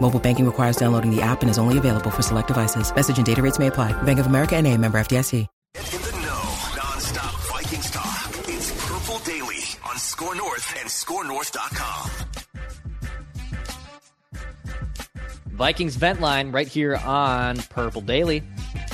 Mobile banking requires downloading the app and is only available for select devices. Message and data rates may apply. Bank of America and a member FDIC. In the know, nonstop Vikings talk. It's Purple Daily on Score North and ScoreNorth.com. Vikings vent line right here on Purple Daily.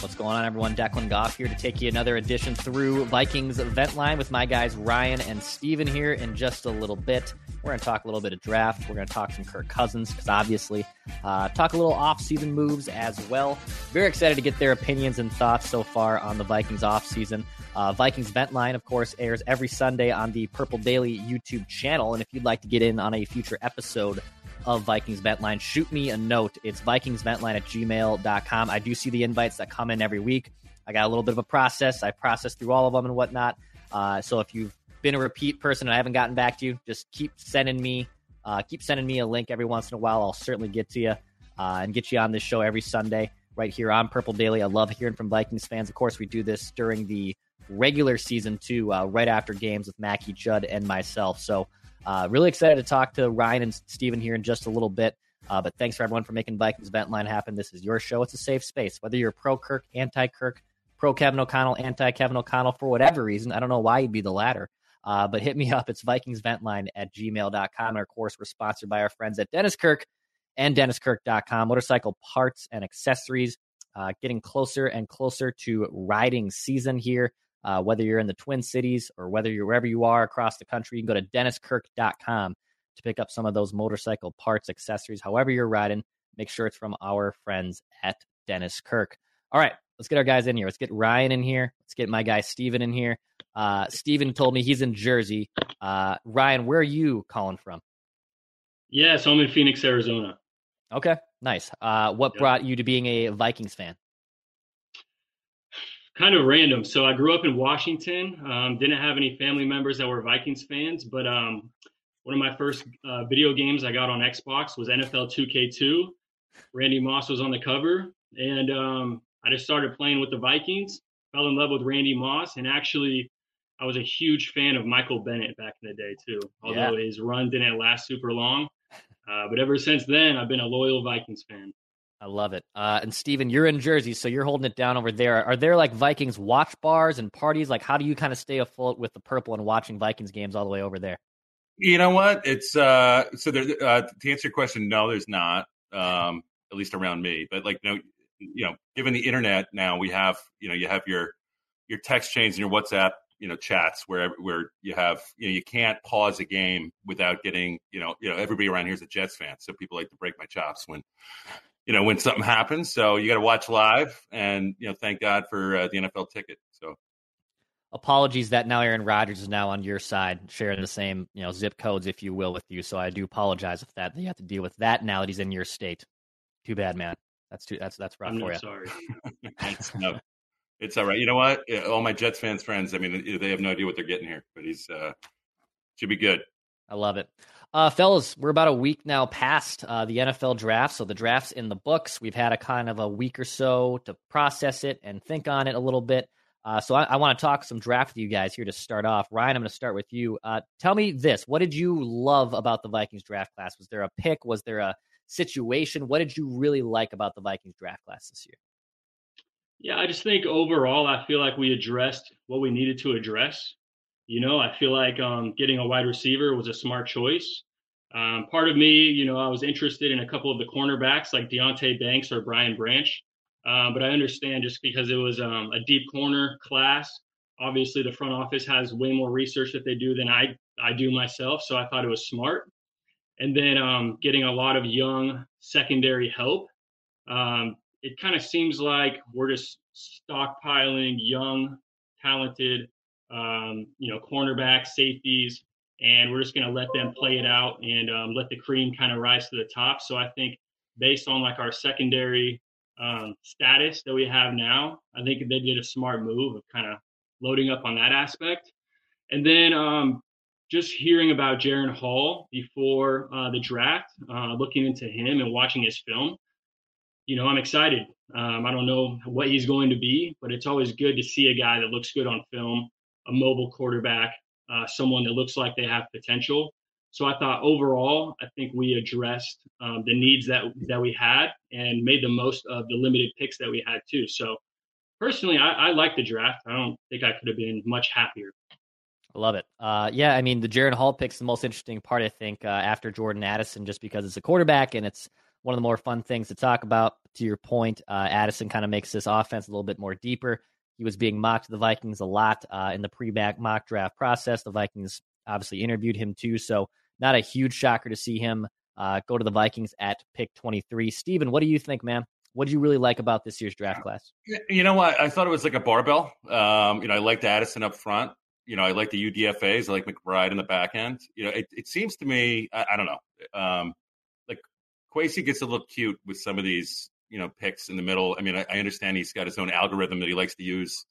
What's going on, everyone? Declan Goff here to take you another edition through Vikings vent line with my guys Ryan and Steven here in just a little bit. We're going to talk a little bit of draft. We're going to talk some Kirk Cousins because obviously, uh, talk a little off-season moves as well. Very excited to get their opinions and thoughts so far on the Vikings off-season. Uh, Vikings Vent Line, of course, airs every Sunday on the Purple Daily YouTube channel. And if you'd like to get in on a future episode of Vikings Vent Line, shoot me a note. It's vikingsventline at gmail.com. I do see the invites that come in every week. I got a little bit of a process. I process through all of them and whatnot. Uh, so if you've been a repeat person and I haven't gotten back to you, just keep sending me uh, keep sending me a link every once in a while. I'll certainly get to you uh, and get you on this show every Sunday right here on Purple Daily. I love hearing from Vikings fans. Of course, we do this during the regular season too, uh, right after games with Mackie Judd and myself. So uh, really excited to talk to Ryan and Steven here in just a little bit. Uh, but thanks for everyone for making Vikings Vent Line happen. This is your show. It's a safe space. Whether you're pro Kirk, anti Kirk, pro Kevin O'Connell, anti Kevin O'Connell, for whatever reason, I don't know why you'd be the latter. Uh, but hit me up. It's VikingsVentline at gmail.com. And of course, we're sponsored by our friends at Dennis Kirk and DennisKirk.com. Motorcycle parts and accessories. Uh, getting closer and closer to riding season here. Uh, whether you're in the Twin Cities or whether you're wherever you are across the country, you can go to DennisKirk.com to pick up some of those motorcycle parts, accessories, however you're riding. Make sure it's from our friends at Dennis Kirk. All right, let's get our guys in here. Let's get Ryan in here. Let's get my guy Steven in here. Uh, Steven told me he's in Jersey. Uh, Ryan, where are you calling from? Yeah, so I'm in Phoenix, Arizona. Okay, nice. Uh, what Yeah. brought you to being a Vikings fan? Kind of random. So I grew up in Washington. Um, didn't have any family members that were Vikings fans, but um, one of my first uh, video games I got on Xbox was NFL 2K2. Randy Moss was on the cover, and um, I just started playing with the Vikings. Fell in love with Randy Moss, and actually, I was a huge fan of Michael Bennett back in the day too. Although his run didn't last super long, uh, but ever since then, I've been a loyal Vikings fan. I love it. Uh, and Steven, you're in Jersey, so you're holding it down over there. Are there like Vikings watch bars and parties? Like, how do you kind of stay afloat with the purple and watching Vikings games all the way over there? You know what? It's uh so there uh, to answer your question, no, there's not. Um, at least around me. But like you know, you know, given the internet now, we have you know you have your your text chains and your WhatsApp you know chats where where you have you know you can't pause a game without getting you know you know everybody around here is a Jets fan, so people like to break my chops when you know when something happens. So you got to watch live, and you know thank God for uh, the NFL ticket. So Apologies that now Aaron Rodgers is now on your side, sharing the same you know zip codes, if you will, with you. So I do apologize with that. You have to deal with that now that he's in your state. Too bad, man. That's too. That's that's rough I'm for you. sorry. it's, no, it's all right. You know what? All my Jets fans friends, I mean, they have no idea what they're getting here, but he's uh should be good. I love it. Uh, fellas, we're about a week now past uh, the NFL draft. So the draft's in the books. We've had a kind of a week or so to process it and think on it a little bit. Uh, so I, I want to talk some draft with you guys here to start off. Ryan, I'm going to start with you. Uh, tell me this. What did you love about the Vikings draft class? Was there a pick? Was there a situation? What did you really like about the Vikings draft class this year? Yeah, I just think overall, I feel like we addressed what we needed to address. You know, I feel like um, getting a wide receiver was a smart choice. Um, part of me, you know, I was interested in a couple of the cornerbacks like Deonte Banks or Brian Branch. Uh, but I understand just because it was um, a deep corner class. Obviously, the front office has way more research that they do than I I do myself. So I thought it was smart. And then um, getting a lot of young secondary help. Um, it kind of seems like we're just stockpiling young, talented, um, you know, cornerbacks, safeties, and we're just going to let them play it out and um, let the cream kind of rise to the top. So I think based on like our secondary um, status that we have now, I think they did a smart move of kind of loading up on that aspect. And then um, just hearing about Jaren Hall before uh, the draft, uh, looking into him and watching his film, you know, I'm excited. Um, I don't know what he's going to be, but it's always good to see a guy that looks good on film, a mobile quarterback, uh, someone that looks like they have potential. So I thought overall, I think we addressed um, the needs that that we had and made the most of the limited picks that we had too. So personally, I, I like the draft. I don't think I could have been much happier. I love it. Uh, yeah, I mean, the Jaren Hall pick's the most interesting part, I think, uh, after Jordan Addison, just because it's a quarterback and it's one of the more fun things to talk about. To your point, uh, Addison kind of makes this offense a little bit more deeper. He was being mocked the Vikings a lot uh, in the pre-back mock draft process. The Vikings obviously interviewed him too, so not a huge shocker to see him uh, go to the Vikings at pick 23. Steven, what do you think, man? What do you really like about this year's draft class? You know what? I thought it was like a barbell. Um, you know, I liked Addison up front you know, I like the UDFA's. I like McBride in the back end. You know, it, it seems to me, I, I don't know, um, like Kwesi gets a little cute with some of these, you know, picks in the middle. I mean, I, I, understand he's got his own algorithm that he likes to use,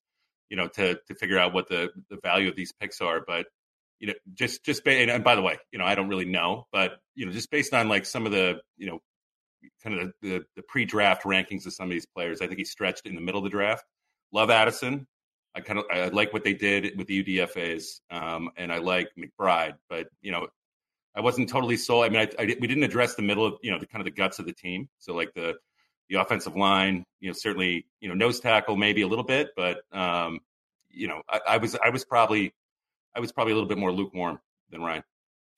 you know, to to figure out what the the value of these picks are. But you know, just just ba- and by the way, you know, I don't really know, but you know, just based on like some of the, you know, kind of the, the, the pre-draft rankings of some of these players, I think he stretched in the middle of the draft. Love Addison. I kind of I like what they did with the UDFA's, um, and I like McBride, but you know, I wasn't totally sold. I mean, I, I, we didn't address the middle of you know the kind of the guts of the team. So like the the offensive line, you know, certainly you know nose tackle maybe a little bit, but um, you know, I, I was I was probably I was probably a little bit more lukewarm than Ryan.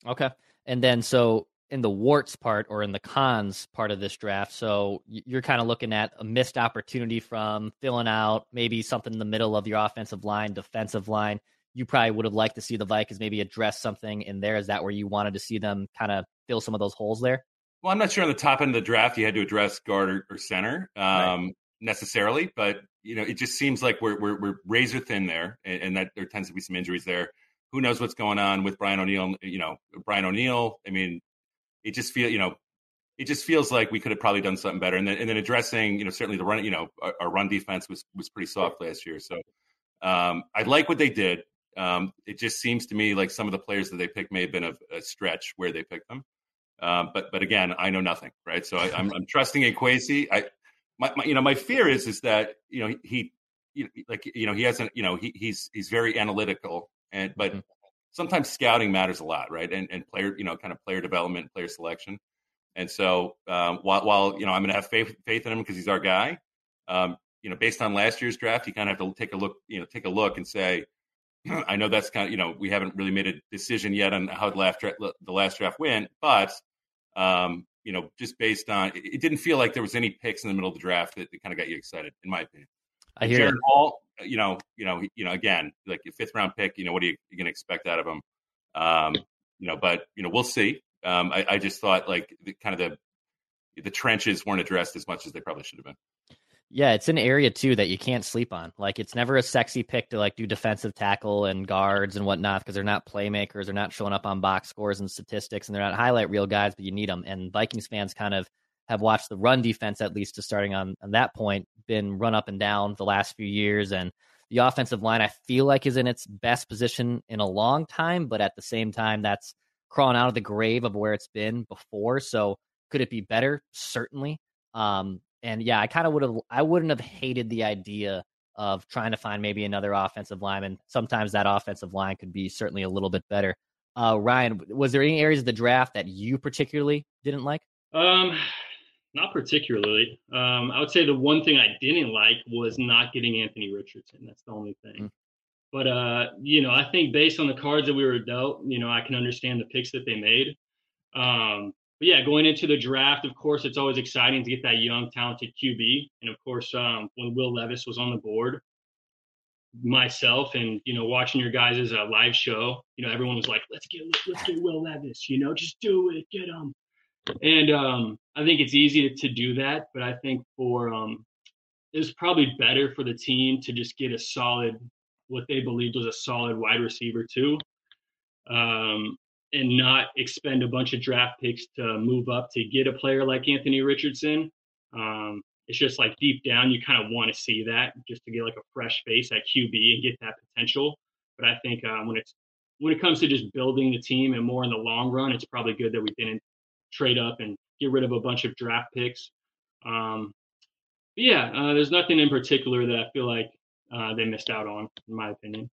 Okay, and then so in the warts part or in the cons part of this draft. So you're kind of looking at a missed opportunity from filling out maybe something in the middle of your offensive line, defensive line. You probably would have liked to see the Vikings maybe address something in there. Is that where you wanted to see them kind of fill some of those holes there? Well, I'm not sure on the top end of the draft you had to address guard or, or center um, right. necessarily, but you know it just seems like we're we're, we're razor thin there, and, and that there tends to be some injuries there who knows what's going on with Brian O'Neill? You know, Brian O'Neill. I mean, it just feel you know it just feels like we could have probably done something better. And then, and then addressing, you know, certainly the run, you know, our, our run defense was was pretty soft last year. So um, I like what they did. Um, it just seems to me like some of the players that they picked may have been a, a stretch where they picked them. Um, but but again, I know nothing, right? So I, am I'm, I'm trusting Kwesi. I my, my, you know my fear is is that you know he, he like you know he hasn't you know he, he's he's very analytical and but mm-hmm sometimes scouting matters a lot, right? And and player, you know, kind of player development, player selection. And so um, while while you know I'm going to have faith faith in him because he's our guy, um, you know, based on last year's draft, you kind of have to take a look, you know, take a look and say, I know that's kind of you know we haven't really made a decision yet on how the last draft, the last draft went, but um, you know, just based on it, didn't feel like there was any picks in the middle of the draft that, that kind of got you excited, in my opinion. I hear Jaren Hall, you know, you know, you know, again, like a fifth round pick, you know, what are you, you going to expect out of him? Um, you know, but you know, we'll see. Um, I, I just thought like the, kind of the the trenches weren't addressed as much as they probably should have been. Yeah, it's an area too that you can't sleep on. Like it's never a sexy pick to like do defensive tackle and guards and whatnot because they're not playmakers. They're not showing up on box scores and statistics, and they're not highlight reel guys. But you need them. And Vikings fans kind of have watched the run defense at least to starting on, on that point been run up and down the last few years and the offensive line I feel like is in its best position in a long time, but at the same time that's crawling out of the grave of where it's been before. So could it be better? Certainly. Um, and yeah, I kind of would have I wouldn't have hated the idea of trying to find maybe another offensive lineman. Sometimes that offensive line could be certainly a little bit better. Uh, Ryan, was there any areas of the draft that you particularly didn't like? Um, not particularly. Um, I would say the one thing I didn't like was not getting Anthony Richardson. That's the only thing. Mm. But uh, you know, I think based on the cards that we were dealt, you know, I can understand the picks that they made. Um, but yeah, going into the draft, of course, it's always exciting to get that young, talented QB. And of course, um, when Will Levis was on the board, myself and you know watching your guys' uh, live show, you know everyone was like, "Let's get let's get Will Levis," you know, just do it, get him. And um, I think it's easy to, do that, but I think for um, it's probably better for the team to just get a solid, what they believed was a solid wide receiver too. Um, and not expend a bunch of draft picks to move up to get a player like Anthony Richardson. Um, it's just like deep down, you kind of want to see that just to get like a fresh face at QB and get that potential. But I think um, when it's when it comes to just building the team and more in the long run, it's probably good that we didn't trade up and get rid of a bunch of draft picks. Um, yeah, uh, there's nothing in particular that I feel like uh, they missed out on, in my opinion.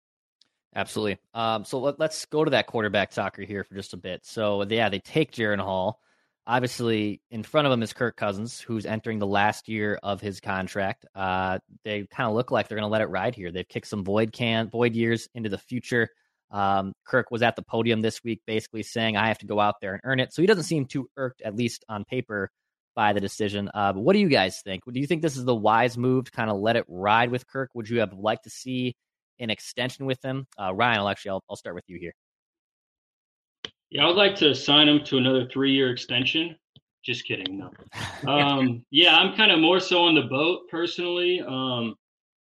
Absolutely. Um, so let, us go to that quarterback soccer here for just a bit. So yeah, they take Jaren Hall. Obviously, in front of him is Kirk Cousins, who's entering the last year of his contract. Uh, they kind of look like they're going to let it ride here. They've kicked some void can void years into the future. Um, Kirk was at the podium this week, basically saying, "I have to go out there and earn it." So he doesn't seem too irked, at least on paper, by the decision. Uh, but what do you guys think? Do you think this is the wise move to kind of let it ride with Kirk? Would you have liked to see an extension with him. Uh, Ryan, I'll actually I'll, I'll start with you here. Yeah, I would like to sign him to another three-year extension. Just kidding, no. Um, yeah, I'm kind of more so on the boat personally. Um,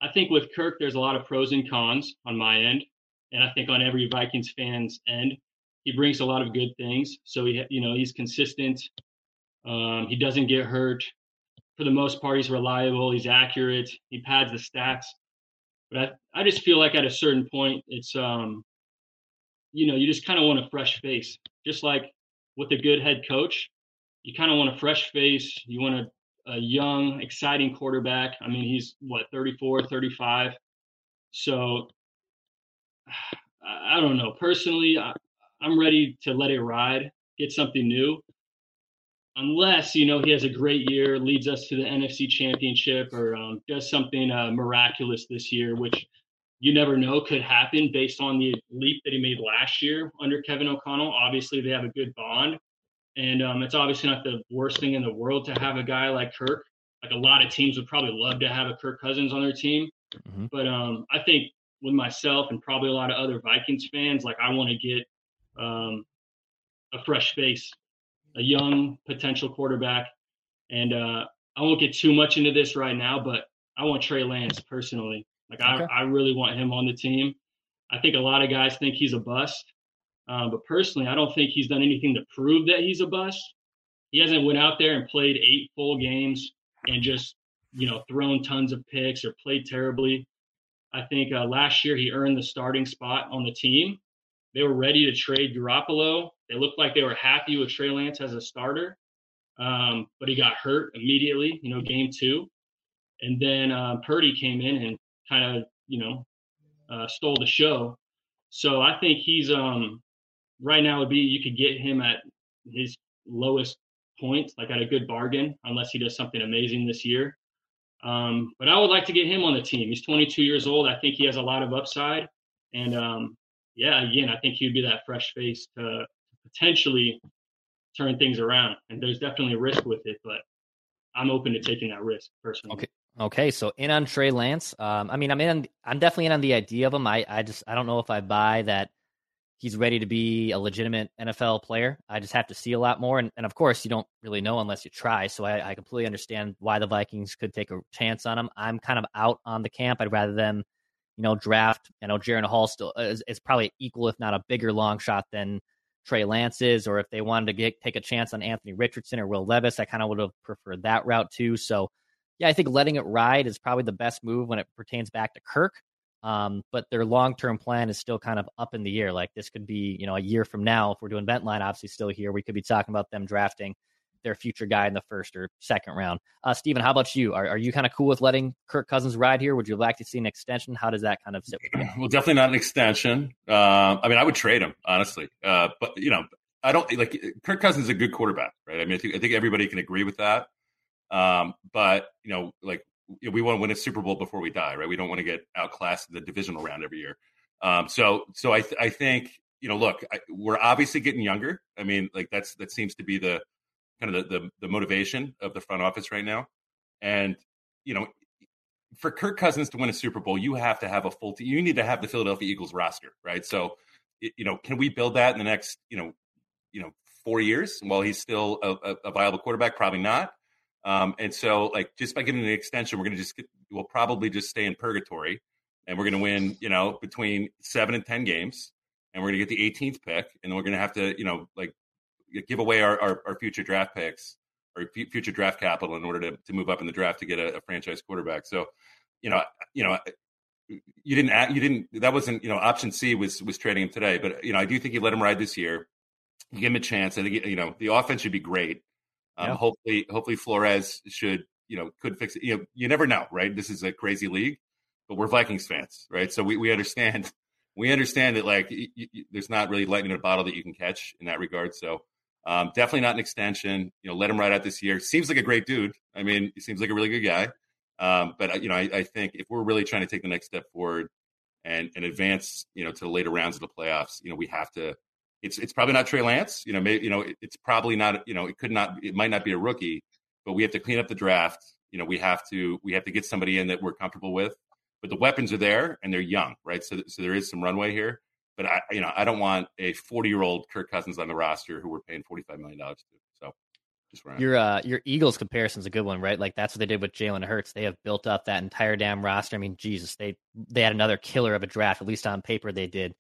I think with Kirk, there's a lot of pros and cons on my end, and I think on every Vikings fan's end, he brings a lot of good things. So he, you know, he's consistent. Um, he doesn't get hurt. For the most part, he's reliable. He's accurate. He pads the stats. But I, I just feel like at a certain point, it's um, you know, you just kind of want a fresh face, just like with a good head coach. You kind of want a fresh face. You want a, a young, exciting quarterback. I mean, he's what 34, 35. So I, don't know. Personally, I, I'm ready to let it ride, get something new unless you know he has a great year, leads us to the NFC Championship, or um, does something uh, miraculous this year, which you never know could happen based on the leap that he made last year under Kevin O'Connell. Obviously, they have a good bond, and um, it's obviously not the worst thing in the world to have a guy like Kirk. Like a lot of teams would probably love to have a Kirk Cousins on their team, mm-hmm. but um, I think with myself and probably a lot of other Vikings fans, like I want to get um, a fresh face a young potential quarterback. And uh, I won't get too much into this right now, but I want Trey Lance personally. Like okay. I, I really want him on the team. I think a lot of guys think he's a bust, uh, but personally, I don't think he's done anything to prove that he's a bust. He hasn't went out there and played eight full games and just you know thrown tons of picks or played terribly. I think uh, last year he earned the starting spot on the team. They were ready to trade Garoppolo they looked like they were happy with Trey Lance as a starter, um, but he got hurt immediately, you know, game two. And then uh, Purdy came in and kind of, you know, uh, stole the show. So I think he's um, right now would be you could get him at his lowest point, like at a good bargain, unless he does something amazing this year. Um, but I would like to get him on the team. He's 22 years old. I think he has a lot of upside. And um, yeah, again, I think he'd be that fresh face to potentially turn things around. And there's definitely a risk with it, but I'm open to taking that risk personally. Okay. Okay, so in on Trey Lance. Um, I mean, I'm in. I'm definitely in on the idea of him. I, I just, I don't know if I buy that he's ready to be a legitimate NFL player. I just have to see a lot more, and, and of course, you don't really know unless you try. So I, I completely understand why the Vikings could take a chance on him. I'm kind of out on the camp. I'd rather them, you know, draft. I know Jaren Hall still is, is probably equal, if not a bigger long shot than Trey Lance's, or if they wanted to get, take a chance on Anthony Richardson or Will Levis, I kind of would have preferred that route too. So, yeah, I think letting it ride is probably the best move when it pertains back to Kirk. Um, but their long term plan is still kind of up in the air. Like this could be, you know, a year from now, if we're doing Ventline, obviously still here, we could be talking about them drafting their future guy in the first or second round. Uh, Steven, how about you? Are, are you kind of cool with letting Kirk Cousins ride here? Would you like to see an extension? How does that kind of sit with you? Well, definitely not an extension. Uh, I mean, I would trade him, honestly. Uh, but, you know, I don't like Kirk Cousins is a good quarterback, right? I mean, I think, I think everybody can agree with that. Um, but, you know, like we want to win a Super Bowl before we die, right? We don't want to get outclassed in the divisional round every year. Um, so, so I, th- I think, you know, look, I, we're obviously getting younger. I mean, like that's, that seems to be the, kind of the, the the motivation of the front office right now. And you know, for Kirk Cousins to win a Super Bowl, you have to have a full team. You need to have the Philadelphia Eagles roster, right? So, you know, can we build that in the next, you know, you know, four years while he's still a, a viable quarterback? Probably not. Um, and so, like, just by getting an extension, we're going to just get, we'll probably just stay in purgatory, and we're going to win, you know, between seven and ten games, and we're going to get the 18th pick, and we're going to have to, you know, like, give away our, our, our future draft picks or future draft capital in order to, to move up in the draft to get a, a franchise quarterback. So, you know, you know, you didn't act, you didn't that wasn't you know option C was was trading him today, but you know I do think you let him ride this year. You give him a chance. I think you know the offense should be great. Um, yeah. Hopefully, hopefully Flores should you know could fix it. You know, you never know, right? This is a crazy league, but we're Vikings fans, right? So we we understand we understand that like y- y- there's not really lightning in a bottle that you can catch in that regard. So um, definitely not an extension. You know, let him ride out this year. Seems like a great dude. I mean, he seems like a really good guy. Um, but uh, you know, I, I, think if we're really trying to take the next step forward and, and advance, you know, to the later rounds of the playoffs, you know, we have to. It's it's probably not Trey Lance. You know, maybe you know it, it's probably not. You know, it could not. It might not be a rookie, but we have to clean up the draft. You know, we have to we have to get somebody in that we're comfortable with. But the weapons are there and they're young, right? So so there is some runway here. But I, you know, I don't want a 40 year old Kirk Cousins on the roster who we're paying 45 million dollars to. So just your uh, your Eagles comparison is a good one, right? Like that's what they did with Jalen Hurts. They have built up that entire damn roster. I mean, Jesus, they they had another killer of a draft, at least on paper they did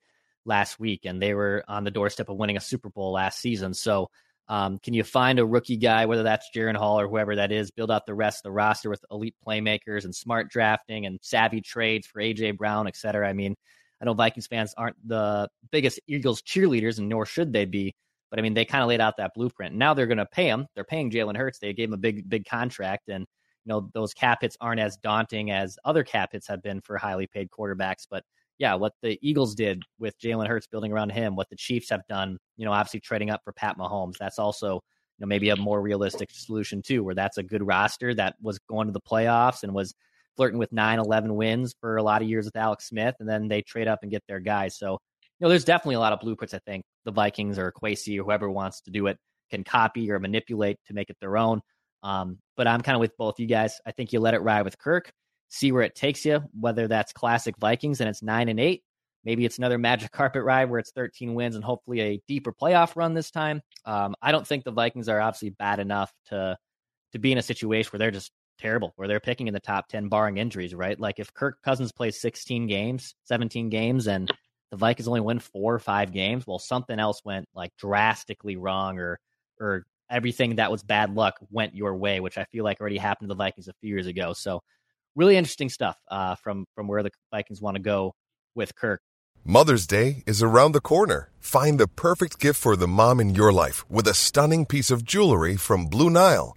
last week, and they were on the doorstep of winning a Super Bowl last season. So, um, can you find a rookie guy, whether that's Jaren Hall or whoever that is, build out the rest of the roster with elite playmakers and smart drafting and savvy trades for AJ Brown, et cetera? I mean, I know Vikings fans aren't the biggest Eagles cheerleaders, and nor should they be. But I mean, they kind of laid out that blueprint. Now they're going to pay him. They're paying Jalen Hurts. They gave him a big, big contract, and you know those cap hits aren't as daunting as other cap hits have been for highly paid quarterbacks. But yeah, what the Eagles did with Jalen Hurts building around him, what the Chiefs have done, you know, obviously trading up for Pat Mahomes, that's also you know maybe a more realistic solution too, where that's a good roster that was going to the playoffs and was flirting with 9, 11 wins for a lot of years with Alex Smith, and then they trade up and get their guys. So, you know, there's definitely a lot of blueprints. I think the Vikings or Kwesi or whoever wants to do it can copy or manipulate to make it their own. Um, but I'm kind of with both you guys. I think you let it ride with Kirk, see where it takes you. Whether that's classic Vikings and it's nine and eight, maybe it's another magic carpet ride where it's 13 wins and hopefully a deeper playoff run this time. Um, I don't think the Vikings are obviously bad enough to to be in a situation where they're just terrible, where they're picking in the top 10 barring injuries, right? Like if Kirk Cousins plays 16 games, 17 games, and the Vikings only win four or five games, well, something else went like drastically wrong or, or everything that was bad luck went your way, which I feel like already happened to the Vikings a few years ago. So really interesting stuff uh, from, from where the Vikings want to go with Kirk. Mother's Day is around the corner. Find the perfect gift for the mom in your life with a stunning piece of jewelry from Blue Nile.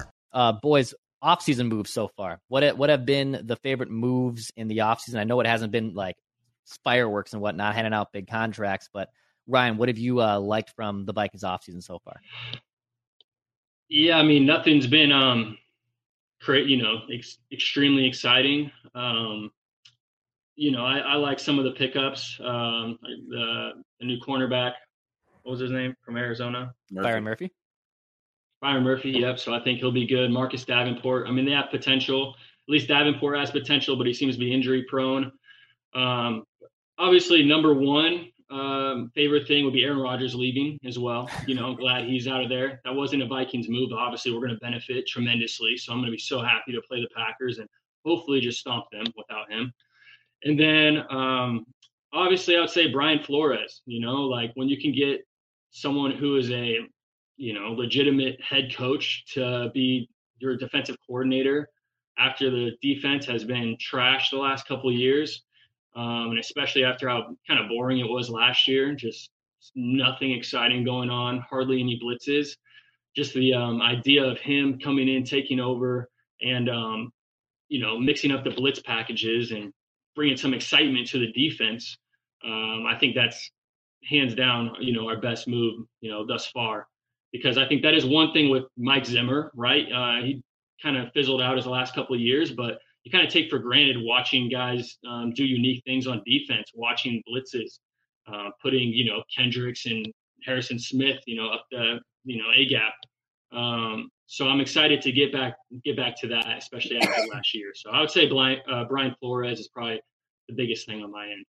Uh, boys, off-season moves so far. What what have been the favorite moves in the off-season? I know it hasn't been like fireworks and whatnot, handing out big contracts, but Ryan, what have you uh, liked from the Vikings off-season so far? Yeah, I mean, nothing's been um, create, you know, ex- extremely exciting. Um, you know, I, I, like some of the pickups. Um, the, the new cornerback, what was his name from Arizona? Murphy. Byron Murphy. Byron Murphy, yep. So I think he'll be good. Marcus Davenport. I mean, they have potential. At least Davenport has potential, but he seems to be injury prone. Um, obviously, number one um, favorite thing would be Aaron Rodgers leaving as well. You know, I'm glad he's out of there. That wasn't a Vikings move. But obviously, we're going to benefit tremendously. So I'm going to be so happy to play the Packers and hopefully just stomp them without him. And then um, obviously, I would say Brian Flores. You know, like when you can get someone who is a you know legitimate head coach to be your defensive coordinator after the defense has been trashed the last couple of years, um, and especially after how kind of boring it was last year, just nothing exciting going on, hardly any blitzes. Just the um, idea of him coming in, taking over, and um, you know mixing up the blitz packages and bringing some excitement to the defense. Um, I think that's hands down, you know, our best move, you know, thus far, because I think that is one thing with Mike Zimmer, right? Uh, he kind of fizzled out his last couple of years, but you kind of take for granted watching guys um, do unique things on defense, watching blitzes, uh, putting you know Kendricks and Harrison Smith, you know, up the you know a gap. Um, so I'm excited to get back get back to that, especially after last year. So I would say Brian, uh, Brian Flores is probably the biggest thing on my end.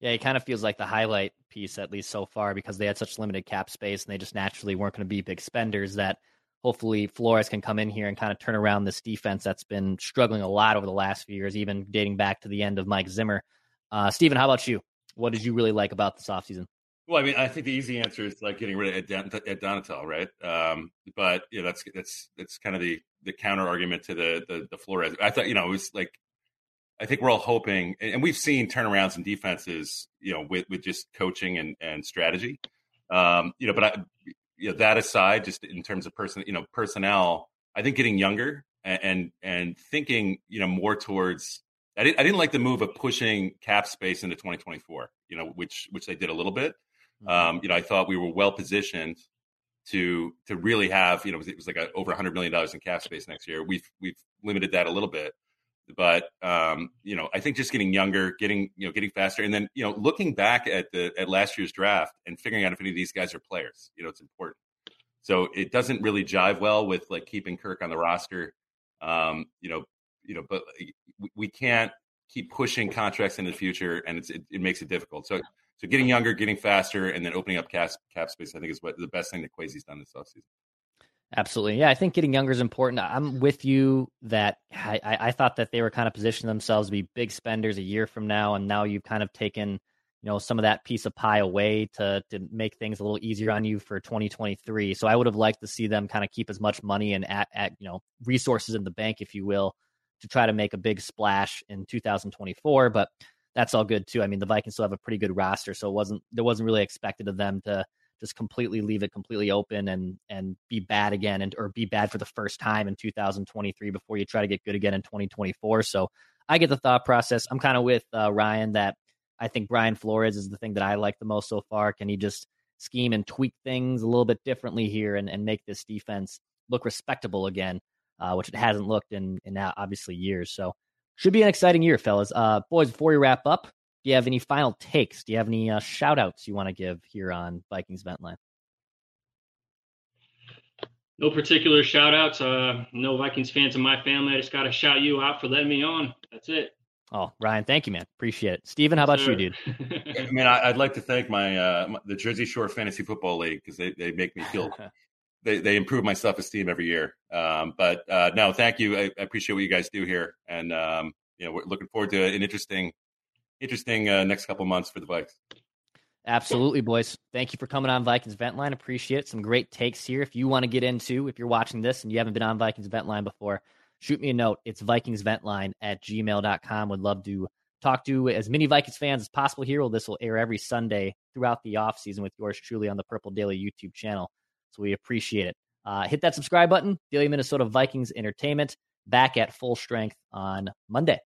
Yeah, he kind of feels like the highlight piece, at least so far, because they had such limited cap space and they just naturally weren't going to be big spenders. That hopefully Flores can come in here and kind of turn around this defense that's been struggling a lot over the last few years, even dating back to the end of Mike Zimmer. Uh, Steven, how about you? What did you really like about this offseason? Well, I mean, I think the easy answer is like getting rid of Ed, Donatell, right? Um, but you know, that's that's that's kind of the the counter argument to the, the the Flores. I thought, you know, it was like I think we're all hoping, and we've seen turnarounds in defenses, you know, with with just coaching and and strategy. Um, you know, but I, you know, that aside, just in terms of person, you know, personnel, I think getting younger and and, and thinking, you know, more towards. I didn't, I didn't like the move of pushing cap space into 2024, you know, which which they did a little bit. Mm-hmm. Um, you know, I thought we were well positioned to to really have, you know, it was like a, over 100 million dollars in cap space next year. We've we've limited that a little bit, but um, you know, I think just getting younger, getting you know, getting faster, and then you know, looking back at the at last year's draft and figuring out if any of these guys are players, you know, it's important. So it doesn't really jive well with like keeping Kirk on the roster. Um, you know, you know, but we can't keep pushing contracts into the future, and it, it makes it difficult. So so getting younger, getting faster, and then opening up cap, cap space, I think is what the best thing that Kwesi's done this offseason. Absolutely. Yeah, I think getting younger is important. I'm with you that I, I thought that they were kind of positioning themselves to be big spenders a year from now, and now you've kind of taken, you know, some of that piece of pie away to to make things a little easier on you for 2023. So I would have liked to see them kind of keep as much money and at, at you know resources in the bank, if you will, to try to make a big splash in 2024. But that's all good too. I mean, the Vikings still have a pretty good roster, so it wasn't there wasn't really expected of them to just completely leave it completely open and and be bad again and or be bad for the first time in 2023 before you try to get good again in 2024. So I get the thought process. I'm kind of with uh, Ryan that I think Brian Flores is the thing that I like the most so far. Can he just scheme and tweak things a little bit differently here and, and make this defense look respectable again, uh, which it hasn't looked in in obviously years. So should be an exciting year, fellas. Uh, boys, before we wrap up, do you have any final takes? Do you have any uh, shout outs you want to give here on Vikings Vent Line? No particular shout outs. Uh, no Vikings fans in my family. I just got to shout you out for letting me on. That's it. Oh, Ryan, thank you, man. Appreciate it. Steven, how about sure. you, dude? I mean, I, would like to thank my, uh, my, the Jersey Shore Fantasy Football League because they, they make me feel they, they improve my self esteem every year. Um, but uh, no, thank you. I, I, appreciate what you guys do here, and um, you know, we're looking forward to an interesting interesting uh, next couple months for the Vikes. Absolutely, boys. Thank you for coming on Vikings Vent Line. Appreciate it. Some great takes here. If you want to get into, if you're watching this and you haven't been on Vikings Vent Line before, shoot me a note. It's VikingsVentLine at gmail.com. Would love to talk to as many Vikings fans as possible here. Well, this will air every Sunday throughout the off season with yours truly on the Purple Daily YouTube channel. So we appreciate it. Uh, hit that subscribe button. Daily Minnesota Vikings Entertainment back at full strength on Monday.